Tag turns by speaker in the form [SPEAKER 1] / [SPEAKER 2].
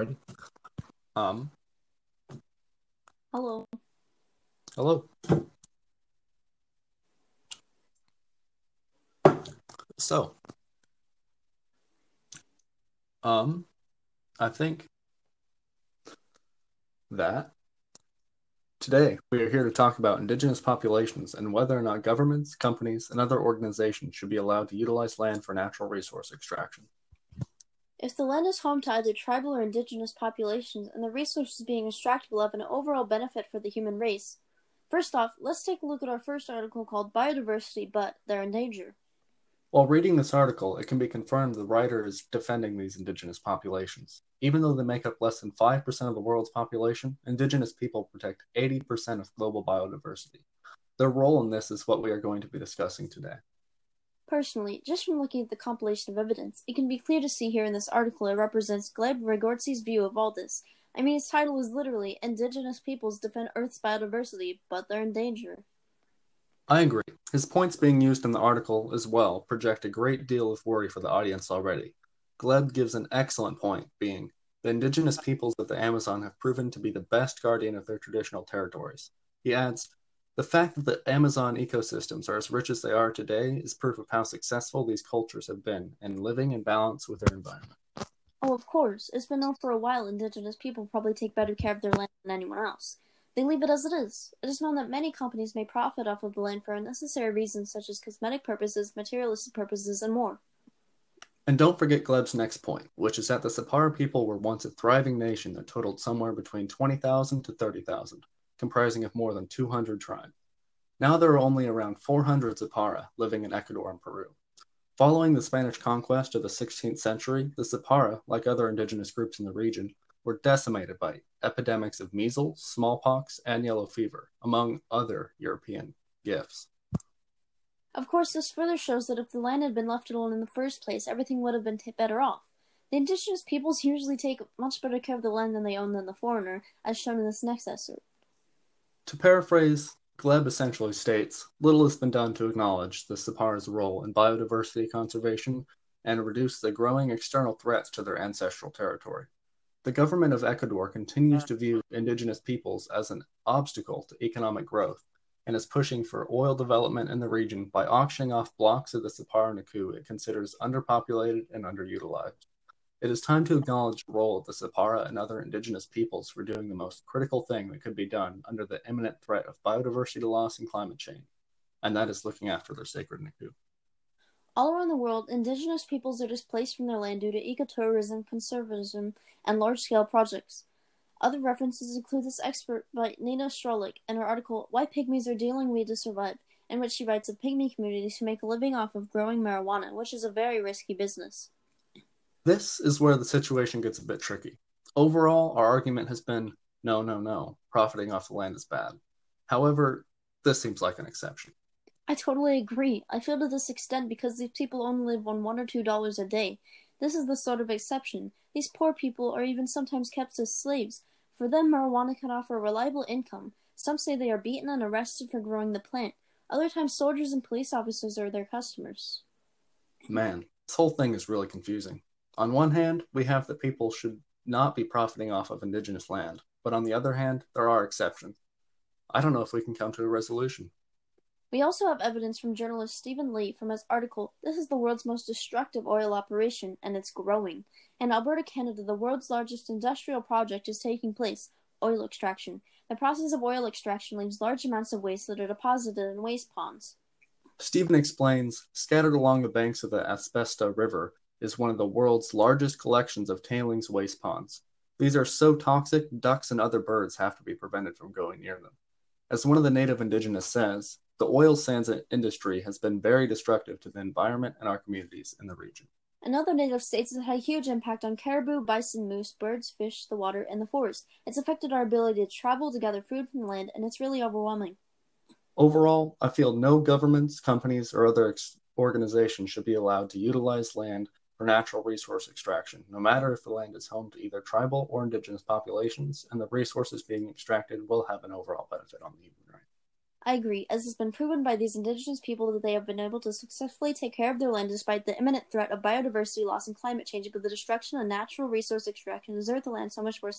[SPEAKER 1] Alrighty. Um,
[SPEAKER 2] Hello.
[SPEAKER 1] hello. So, um, I think that today we are here to talk about indigenous populations and whether or not governments, companies, and other organizations should be allowed to utilize land for natural resource extraction.
[SPEAKER 2] If the land is home to either tribal or indigenous populations and the resources being extracted will have an overall benefit for the human race. First off, let's take a look at our first article called Biodiversity, but they're in danger.
[SPEAKER 1] While reading this article, it can be confirmed the writer is defending these indigenous populations. Even though they make up less than 5% of the world's population, indigenous people protect 80% of global biodiversity. Their role in this is what we are going to be discussing today.
[SPEAKER 2] Personally, just from looking at the compilation of evidence, it can be clear to see here in this article it represents Gleb Regortzi's view of all this. I mean, his title is literally Indigenous Peoples Defend Earth's Biodiversity, but they're in danger.
[SPEAKER 1] I agree. His points being used in the article as well project a great deal of worry for the audience already. Gleb gives an excellent point, being the indigenous peoples of the Amazon have proven to be the best guardian of their traditional territories. He adds, the fact that the Amazon ecosystems are as rich as they are today is proof of how successful these cultures have been in living in balance with their environment.
[SPEAKER 2] Oh, of course. It's been known for a while indigenous people probably take better care of their land than anyone else. They leave it as it is. It is known that many companies may profit off of the land for unnecessary reasons such as cosmetic purposes, materialistic purposes, and more.
[SPEAKER 1] And don't forget Gleb's next point, which is that the Sapara people were once a thriving nation that totaled somewhere between 20,000 to 30,000, comprising of more than 200 tribes. Now there are only around 400 Zapara living in Ecuador and Peru. Following the Spanish conquest of the 16th century, the Zapara, like other indigenous groups in the region, were decimated by epidemics of measles, smallpox, and yellow fever, among other European gifts.
[SPEAKER 2] Of course, this further shows that if the land had been left alone in the first place, everything would have been t- better off. The indigenous peoples usually take much better care of the land than they own than the foreigner, as shown in this next excerpt.
[SPEAKER 1] To paraphrase, Gleb essentially states little has been done to acknowledge the Sapara's role in biodiversity conservation and reduce the growing external threats to their ancestral territory. The government of Ecuador continues to view indigenous peoples as an obstacle to economic growth and is pushing for oil development in the region by auctioning off blocks of the Sapara Naku it considers underpopulated and underutilized. It is time to acknowledge the role of the Sapara and other indigenous peoples for doing the most critical thing that could be done under the imminent threat of biodiversity loss and climate change, and that is looking after their sacred Naku.
[SPEAKER 2] All around the world, indigenous peoples are displaced from their land due to ecotourism, conservatism, and large scale projects. Other references include this expert by Nina Strochlic in her article Why Pygmies Are Dealing Weed to Survive, in which she writes of pygmy communities who make a living off of growing marijuana, which is a very risky business.
[SPEAKER 1] This is where the situation gets a bit tricky. Overall, our argument has been no, no, no, profiting off the land is bad. However, this seems like an exception.
[SPEAKER 2] I totally agree. I feel to this extent because these people only live on one or two dollars a day. This is the sort of exception. These poor people are even sometimes kept as slaves. For them, marijuana can offer a reliable income. Some say they are beaten and arrested for growing the plant. Other times, soldiers and police officers are their customers.
[SPEAKER 1] Man, this whole thing is really confusing. On one hand, we have that people should not be profiting off of indigenous land, but on the other hand, there are exceptions. I don't know if we can come to a resolution.
[SPEAKER 2] We also have evidence from journalist Stephen Lee from his article, This is the world's most destructive oil operation, and it's growing. In Alberta, Canada, the world's largest industrial project is taking place oil extraction. The process of oil extraction leaves large amounts of waste that are deposited in waste ponds.
[SPEAKER 1] Stephen explains scattered along the banks of the Asbesta River is one of the world's largest collections of tailings waste ponds. These are so toxic, ducks and other birds have to be prevented from going near them. As one of the native indigenous says, the oil sands industry has been very destructive to the environment and our communities in the region.
[SPEAKER 2] Another native states it had a huge impact on caribou, bison, moose, birds, fish, the water, and the forest. It's affected our ability to travel to gather food from the land, and it's really overwhelming.
[SPEAKER 1] Overall, I feel no governments, companies, or other ex- organizations should be allowed to utilize land for natural resource extraction, no matter if the land is home to either tribal or indigenous populations, and the resources being extracted will have an overall benefit on the human race.
[SPEAKER 2] I agree, as has been proven by these indigenous people that they have been able to successfully take care of their land despite the imminent threat of biodiversity loss and climate change, but the destruction of natural resource extraction deserts the land so much worse